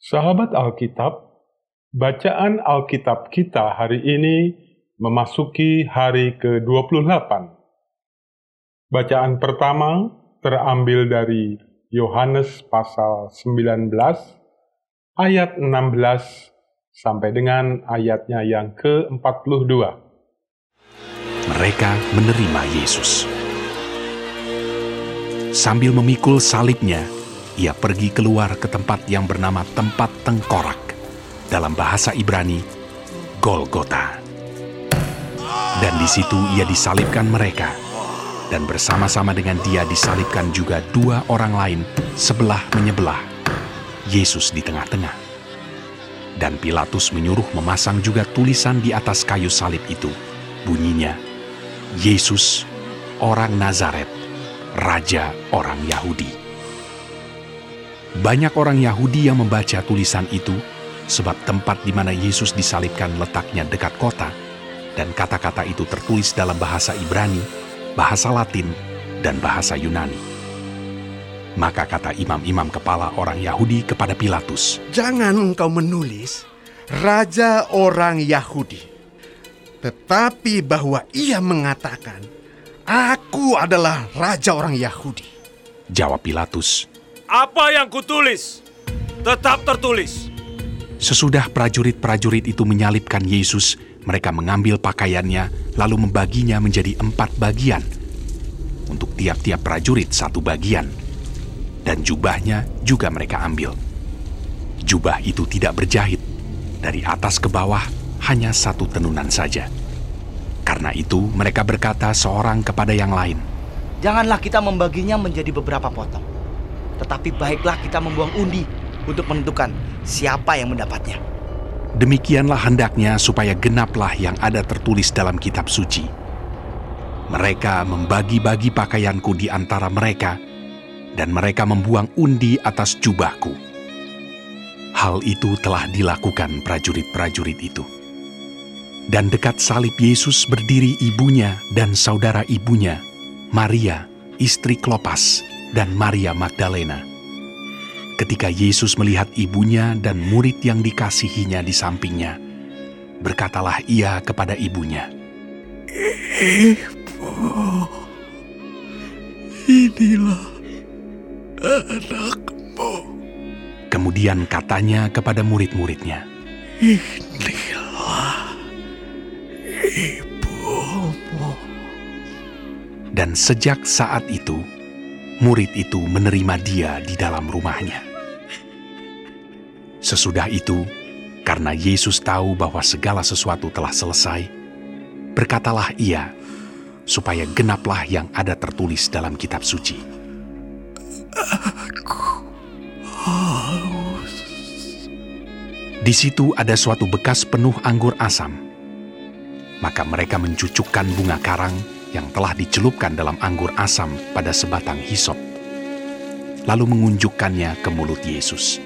Sahabat Alkitab, bacaan Alkitab kita hari ini memasuki hari ke-28. Bacaan pertama terambil dari Yohanes pasal 19 ayat 16 sampai dengan ayatnya yang ke-42. Mereka menerima Yesus. Sambil memikul salibnya, ia pergi keluar ke tempat yang bernama tempat tengkorak. Dalam bahasa Ibrani, Golgota. Dan di situ ia disalibkan mereka. Dan bersama-sama dengan dia disalibkan juga dua orang lain sebelah menyebelah. Yesus di tengah-tengah. Dan Pilatus menyuruh memasang juga tulisan di atas kayu salib itu. Bunyinya, Yesus, orang Nazaret, Raja orang Yahudi. Banyak orang Yahudi yang membaca tulisan itu sebab tempat di mana Yesus disalibkan letaknya dekat kota dan kata-kata itu tertulis dalam bahasa Ibrani, bahasa Latin, dan bahasa Yunani. Maka kata imam-imam kepala orang Yahudi kepada Pilatus, Jangan engkau menulis Raja orang Yahudi, tetapi bahwa ia mengatakan, Aku adalah Raja orang Yahudi. Jawab Pilatus, Apa yang kutulis tetap tertulis. Sesudah prajurit-prajurit itu menyalibkan Yesus, mereka mengambil pakaiannya lalu membaginya menjadi empat bagian. Untuk tiap-tiap prajurit satu bagian. Dan jubahnya juga mereka ambil. Jubah itu tidak berjahit. Dari atas ke bawah hanya satu tenunan saja. Karena itu mereka berkata seorang kepada yang lain, Janganlah kita membaginya menjadi beberapa potong. Tetapi baiklah kita membuang undi untuk menentukan siapa yang mendapatnya. Demikianlah hendaknya supaya genaplah yang ada tertulis dalam kitab suci. Mereka membagi-bagi pakaianku di antara mereka, dan mereka membuang undi atas jubahku. Hal itu telah dilakukan prajurit-prajurit itu. Dan dekat salib Yesus berdiri ibunya dan saudara ibunya, Maria, istri Klopas, dan Maria Magdalena. Ketika Yesus melihat ibunya dan murid yang dikasihinya di sampingnya, berkatalah ia kepada ibunya, Inilah anakmu. Kemudian katanya kepada murid-muridnya, Inilah ibumu. dan sejak saat itu, murid itu menerima dia di dalam rumahnya. Sesudah itu, karena Yesus tahu bahwa segala sesuatu telah selesai, berkatalah ia, supaya genaplah yang ada tertulis dalam kitab suci. Di situ ada suatu bekas penuh anggur asam. Maka mereka mencucukkan bunga karang yang telah dicelupkan dalam anggur asam pada sebatang hisop, lalu mengunjukkannya ke mulut Yesus.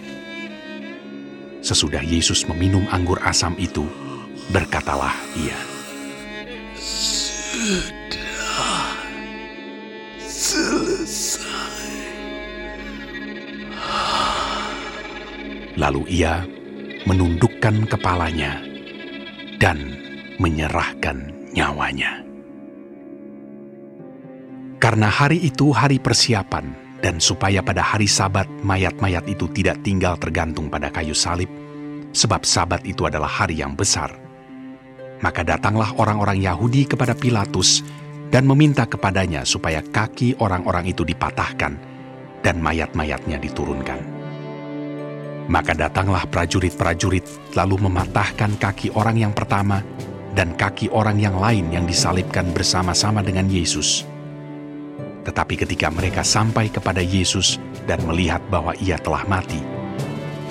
Sesudah Yesus meminum anggur asam itu, berkatalah ia, Lalu ia menundukkan kepalanya dan menyerahkan nyawanya. Karena hari itu hari persiapan, dan supaya pada hari Sabat mayat-mayat itu tidak tinggal tergantung pada kayu salib, sebab Sabat itu adalah hari yang besar. Maka datanglah orang-orang Yahudi kepada Pilatus dan meminta kepadanya supaya kaki orang-orang itu dipatahkan dan mayat-mayatnya diturunkan. Maka datanglah prajurit-prajurit lalu mematahkan kaki orang yang pertama dan kaki orang yang lain yang disalibkan bersama-sama dengan Yesus. Tetapi ketika mereka sampai kepada Yesus dan melihat bahwa ia telah mati,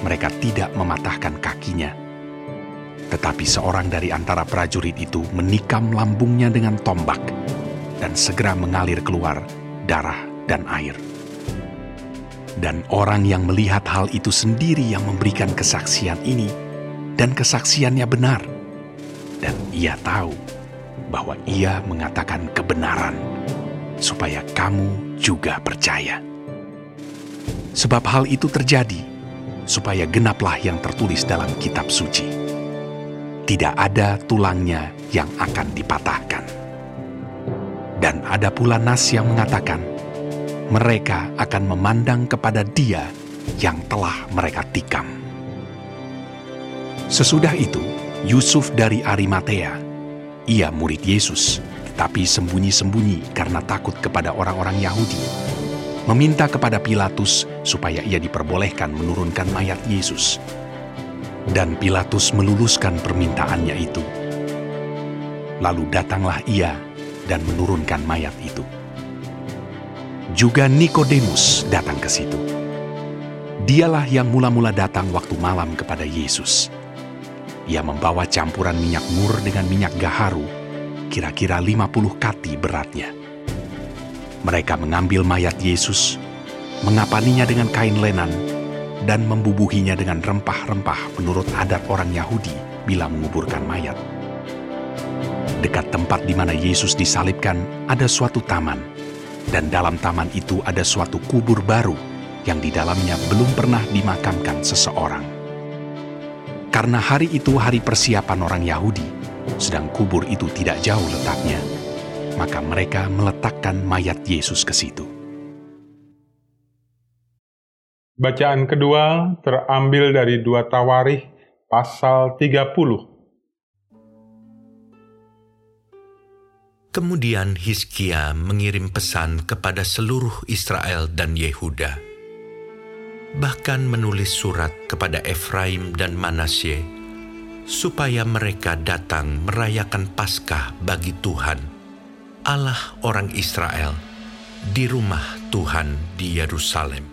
mereka tidak mematahkan kakinya. Tetapi seorang dari antara prajurit itu menikam lambungnya dengan tombak dan segera mengalir keluar darah dan air. Dan orang yang melihat hal itu sendiri yang memberikan kesaksian ini, dan kesaksiannya benar. Dan ia tahu bahwa ia mengatakan kebenaran, supaya kamu juga percaya. Sebab hal itu terjadi supaya genaplah yang tertulis dalam kitab suci. Tidak ada tulangnya yang akan dipatahkan. Dan ada pula nas yang mengatakan, mereka akan memandang kepada dia yang telah mereka tikam. Sesudah itu, Yusuf dari Arimatea, ia murid Yesus, tetapi sembunyi-sembunyi karena takut kepada orang-orang Yahudi, meminta kepada Pilatus supaya ia diperbolehkan menurunkan mayat Yesus. Dan Pilatus meluluskan permintaannya itu. Lalu datanglah ia dan menurunkan mayat itu. Juga Nikodemus datang ke situ. Dialah yang mula-mula datang waktu malam kepada Yesus. Ia membawa campuran minyak mur dengan minyak gaharu, kira-kira 50 kati beratnya. Mereka mengambil mayat Yesus, mengapaninya dengan kain lenan, dan membubuhinya dengan rempah-rempah menurut adat orang Yahudi bila menguburkan mayat. Dekat tempat di mana Yesus disalibkan ada suatu taman, dan dalam taman itu ada suatu kubur baru yang di dalamnya belum pernah dimakamkan seseorang. Karena hari itu hari persiapan orang Yahudi, sedang kubur itu tidak jauh letaknya, maka mereka meletakkan mayat Yesus ke situ. Bacaan kedua terambil dari dua Tawarikh pasal 30. Kemudian Hizkia mengirim pesan kepada seluruh Israel dan Yehuda. Bahkan menulis surat kepada Efraim dan Manasye supaya mereka datang merayakan Paskah bagi Tuhan, Allah orang Israel, di rumah Tuhan di Yerusalem.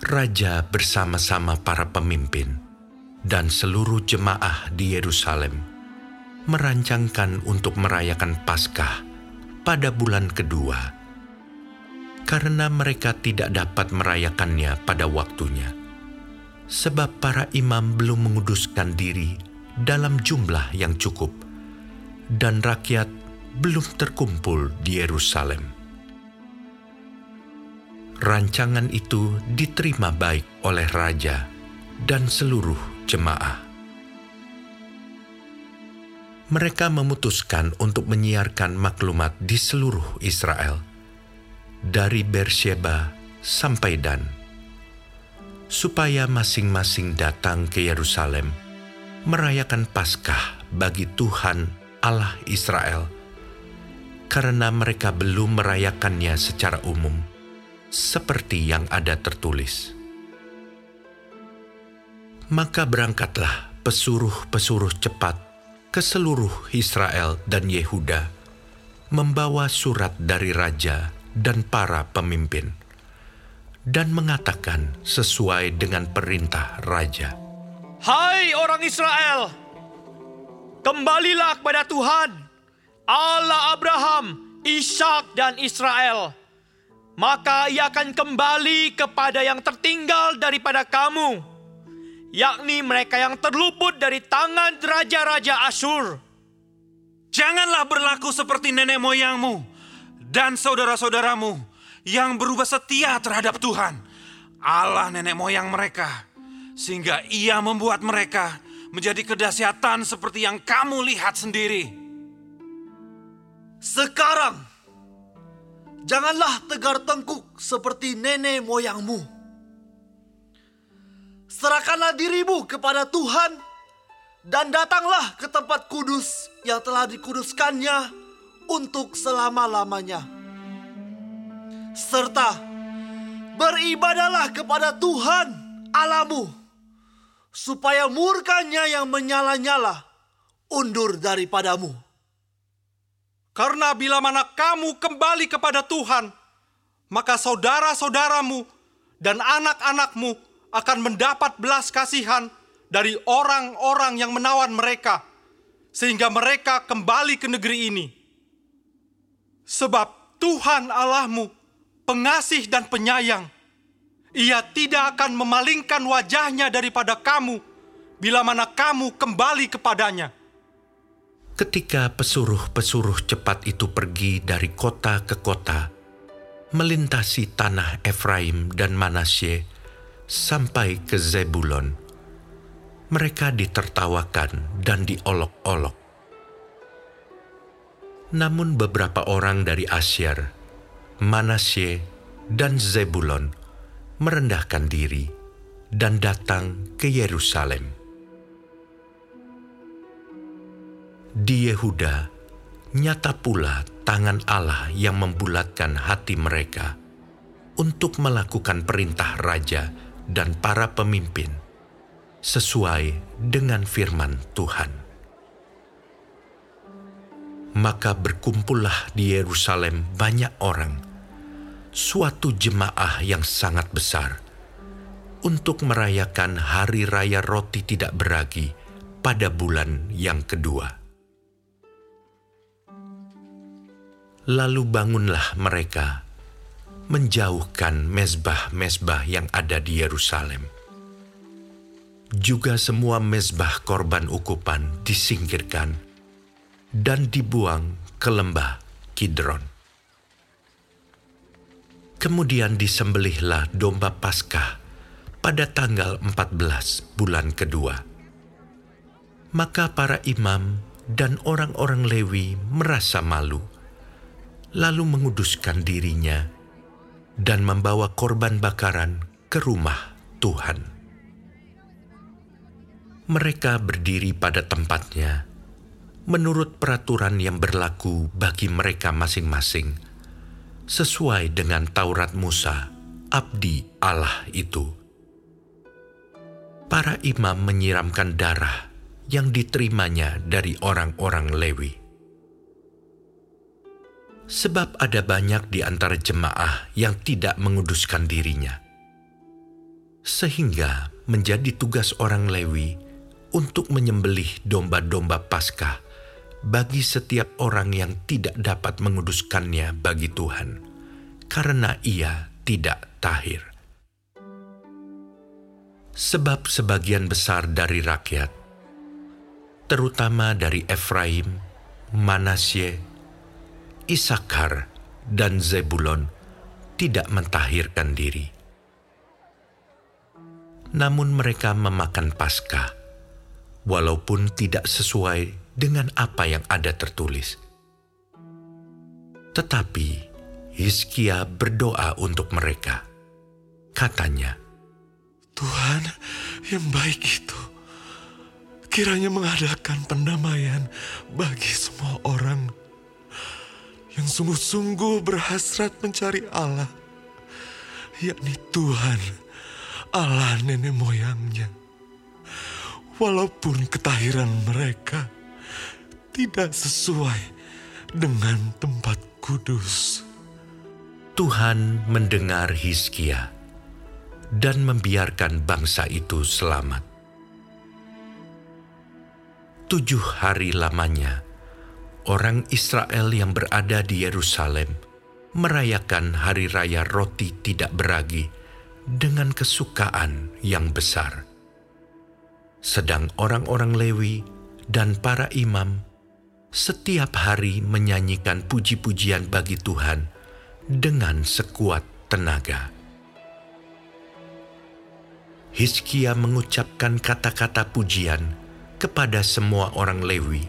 Raja bersama-sama para pemimpin dan seluruh jemaah di Yerusalem merancangkan untuk merayakan Paskah pada bulan kedua, karena mereka tidak dapat merayakannya pada waktunya, sebab para imam belum menguduskan diri dalam jumlah yang cukup, dan rakyat belum terkumpul di Yerusalem. Rancangan itu diterima baik oleh raja dan seluruh jemaah mereka memutuskan untuk menyiarkan maklumat di seluruh Israel, dari Beersheba sampai Dan, supaya masing-masing datang ke Yerusalem merayakan Paskah bagi Tuhan Allah Israel, karena mereka belum merayakannya secara umum, seperti yang ada tertulis. Maka berangkatlah pesuruh-pesuruh cepat ke seluruh Israel dan Yehuda, membawa surat dari raja dan para pemimpin, dan mengatakan sesuai dengan perintah raja. Hai orang Israel, kembalilah kepada Tuhan, Allah Abraham, Ishak dan Israel. Maka ia akan kembali kepada yang tertinggal daripada kamu, yakni mereka yang terluput dari tangan raja-raja Asyur. Janganlah berlaku seperti nenek moyangmu dan saudara-saudaramu yang berubah setia terhadap Tuhan, Allah nenek moyang mereka, sehingga ia membuat mereka menjadi kedahsyatan seperti yang kamu lihat sendiri. Sekarang, janganlah tegar tengkuk seperti nenek moyangmu serahkanlah dirimu kepada Tuhan dan datanglah ke tempat kudus yang telah dikuduskannya untuk selama-lamanya. Serta beribadalah kepada Tuhan Alamu supaya murkanya yang menyala-nyala undur daripadamu. Karena bila mana kamu kembali kepada Tuhan, maka saudara-saudaramu dan anak-anakmu akan mendapat belas kasihan dari orang-orang yang menawan mereka, sehingga mereka kembali ke negeri ini. Sebab Tuhan Allahmu pengasih dan penyayang. Ia tidak akan memalingkan wajahnya daripada kamu bila mana kamu kembali kepadanya. Ketika pesuruh-pesuruh cepat itu pergi dari kota ke kota, melintasi tanah Efraim dan Manasye, sampai ke Zebulon, mereka ditertawakan dan diolok-olok. Namun beberapa orang dari Asyir, Manasye, dan Zebulon merendahkan diri dan datang ke Yerusalem. Di Yehuda, nyata pula tangan Allah yang membulatkan hati mereka untuk melakukan perintah raja dan para pemimpin sesuai dengan firman Tuhan. Maka berkumpullah di Yerusalem banyak orang, suatu jemaah yang sangat besar, untuk merayakan hari raya roti tidak beragi pada bulan yang kedua. Lalu bangunlah mereka, menjauhkan mezbah-mezbah yang ada di Yerusalem. Juga semua mezbah korban ukupan disingkirkan dan dibuang ke lembah Kidron. Kemudian disembelihlah domba Paskah pada tanggal 14 bulan kedua. Maka para imam dan orang-orang Lewi merasa malu lalu menguduskan dirinya dan membawa korban bakaran ke rumah Tuhan. Mereka berdiri pada tempatnya menurut peraturan yang berlaku bagi mereka masing-masing, sesuai dengan Taurat Musa, abdi Allah itu. Para imam menyiramkan darah yang diterimanya dari orang-orang Lewi sebab ada banyak di antara jemaah yang tidak menguduskan dirinya. Sehingga menjadi tugas orang Lewi untuk menyembelih domba-domba Paskah bagi setiap orang yang tidak dapat menguduskannya bagi Tuhan, karena ia tidak tahir. Sebab sebagian besar dari rakyat, terutama dari Efraim, Manasye, Isakar dan Zebulon tidak mentahirkan diri. Namun mereka memakan Paskah, walaupun tidak sesuai dengan apa yang ada tertulis. Tetapi Hizkia berdoa untuk mereka. Katanya, Tuhan yang baik itu kiranya mengadakan pendamaian bagi semua orang yang sungguh-sungguh berhasrat mencari Allah, yakni Tuhan, Allah nenek moyangnya. Walaupun ketahiran mereka tidak sesuai dengan tempat kudus. Tuhan mendengar Hizkia dan membiarkan bangsa itu selamat. Tujuh hari lamanya, orang Israel yang berada di Yerusalem merayakan hari raya roti tidak beragi dengan kesukaan yang besar. Sedang orang-orang Lewi dan para imam setiap hari menyanyikan puji-pujian bagi Tuhan dengan sekuat tenaga. Hizkia mengucapkan kata-kata pujian kepada semua orang Lewi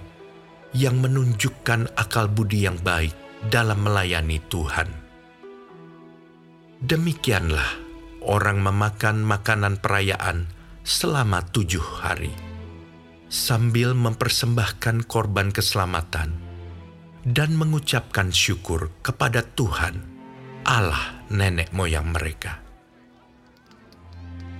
yang menunjukkan akal budi yang baik dalam melayani Tuhan. Demikianlah orang memakan makanan perayaan selama tujuh hari, sambil mempersembahkan korban keselamatan dan mengucapkan syukur kepada Tuhan, Allah nenek moyang mereka.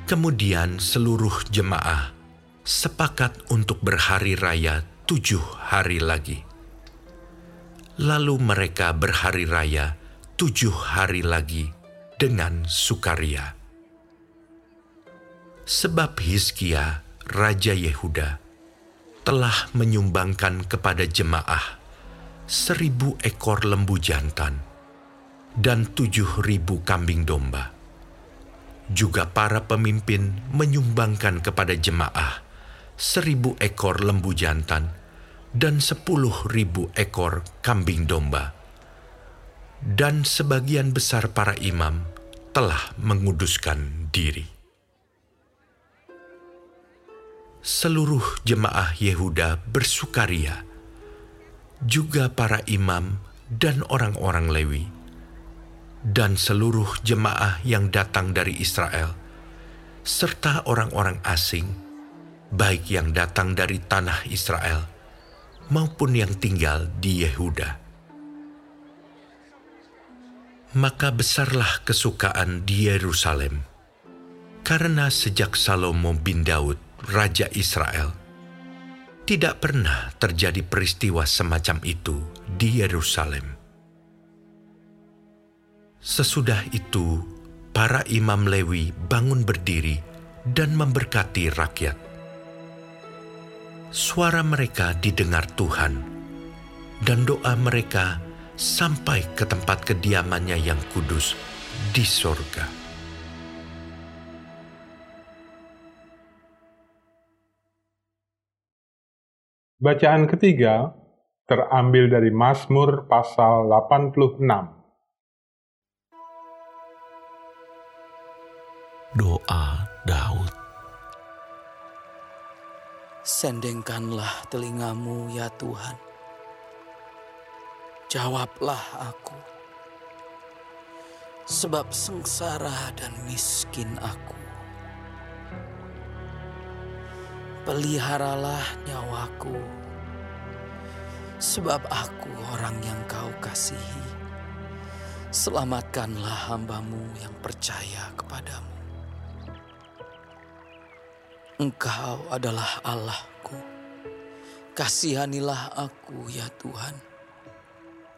Kemudian seluruh jemaah sepakat untuk berhari raya tujuh hari lagi. Lalu mereka berhari raya tujuh hari lagi dengan sukaria. Sebab Hizkia, Raja Yehuda, telah menyumbangkan kepada jemaah seribu ekor lembu jantan dan tujuh ribu kambing domba. Juga para pemimpin menyumbangkan kepada jemaah seribu ekor lembu jantan dan sepuluh ribu ekor kambing domba. Dan sebagian besar para imam telah menguduskan diri. Seluruh jemaah Yehuda bersukaria, juga para imam dan orang-orang Lewi, dan seluruh jemaah yang datang dari Israel, serta orang-orang asing, baik yang datang dari tanah Israel maupun yang tinggal di Yehuda. Maka besarlah kesukaan di Yerusalem, karena sejak Salomo bin Daud, Raja Israel, tidak pernah terjadi peristiwa semacam itu di Yerusalem. Sesudah itu, para imam Lewi bangun berdiri dan memberkati rakyat. Suara mereka didengar Tuhan, dan doa mereka sampai ke tempat kediamannya yang kudus di sorga. Bacaan ketiga terambil dari Mazmur pasal 86. Doa Daud. Sendengkanlah telingamu ya Tuhan. Jawablah aku. Sebab sengsara dan miskin aku. Peliharalah nyawaku. Sebab aku orang yang kau kasihi. Selamatkanlah hambamu yang percaya kepadamu. Engkau adalah Allahku. Kasihanilah aku ya Tuhan.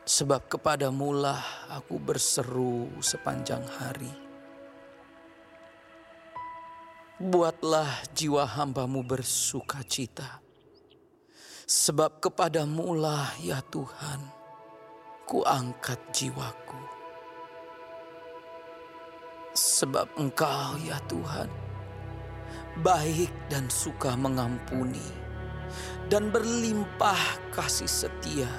Sebab kepadamulah aku berseru sepanjang hari. Buatlah jiwa hambamu bersuka cita. Sebab kepadamulah ya Tuhan, ku angkat jiwaku. Sebab engkau ya Tuhan, baik dan suka mengampuni, dan berlimpah kasih setia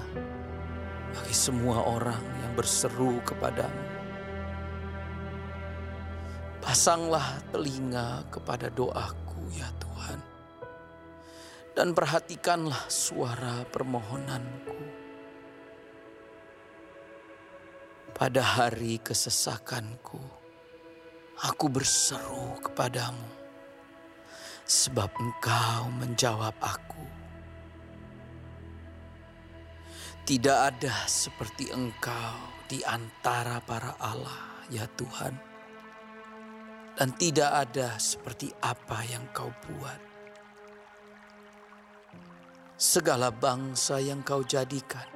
bagi semua orang yang berseru kepadamu. Pasanglah telinga kepada doaku ya Tuhan, dan perhatikanlah suara permohonanku. Pada hari kesesakanku, aku berseru kepadamu, sebab engkau menjawab aku. Tidak ada seperti engkau di antara para Allah, ya Tuhan. Dan tidak ada seperti apa yang kau buat. Segala bangsa yang kau jadikan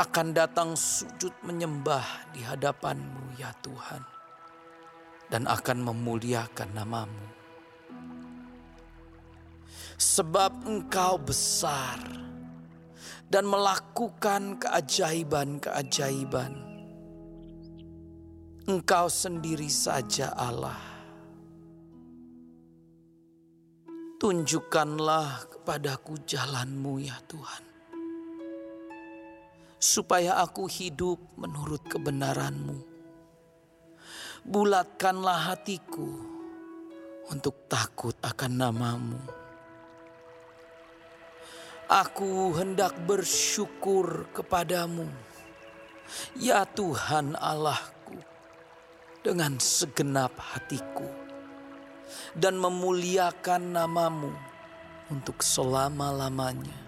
akan datang sujud menyembah di hadapanmu, ya Tuhan. Dan akan memuliakan namamu. Sebab engkau besar dan melakukan keajaiban-keajaiban. Engkau sendiri saja Allah. Tunjukkanlah kepadaku jalanmu ya Tuhan. Supaya aku hidup menurut kebenaranmu. Bulatkanlah hatiku untuk takut akan namamu. Aku hendak bersyukur kepadamu, ya Tuhan Allahku, dengan segenap hatiku, dan memuliakan namamu untuk selama-lamanya.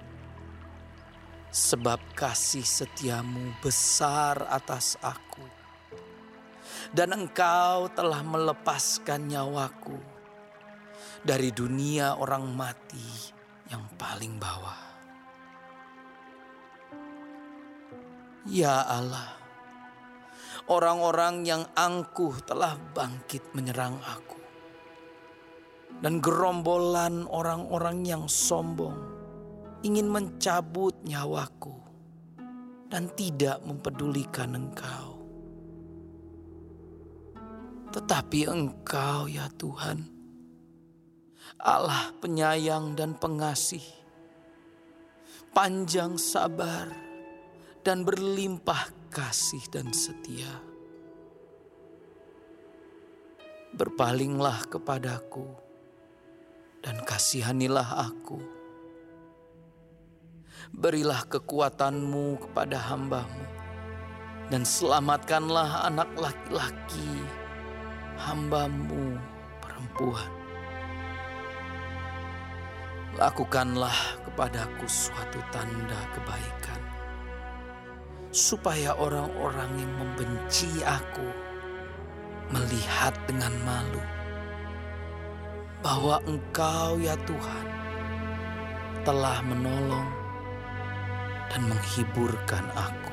Sebab kasih setiamu besar atas aku, dan engkau telah melepaskan nyawaku dari dunia orang mati yang paling bawah. Ya Allah, orang-orang yang angkuh telah bangkit menyerang aku. Dan gerombolan orang-orang yang sombong ingin mencabut nyawaku dan tidak mempedulikan engkau. Tetapi engkau ya Tuhan, Allah penyayang dan pengasih, panjang sabar, dan berlimpah kasih dan setia. Berpalinglah kepadaku dan kasihanilah aku. Berilah kekuatanmu kepada hambamu, dan selamatkanlah anak laki-laki hambamu perempuan. Lakukanlah kepadaku suatu tanda kebaikan, supaya orang-orang yang membenci aku melihat dengan malu bahwa Engkau, ya Tuhan, telah menolong dan menghiburkan aku.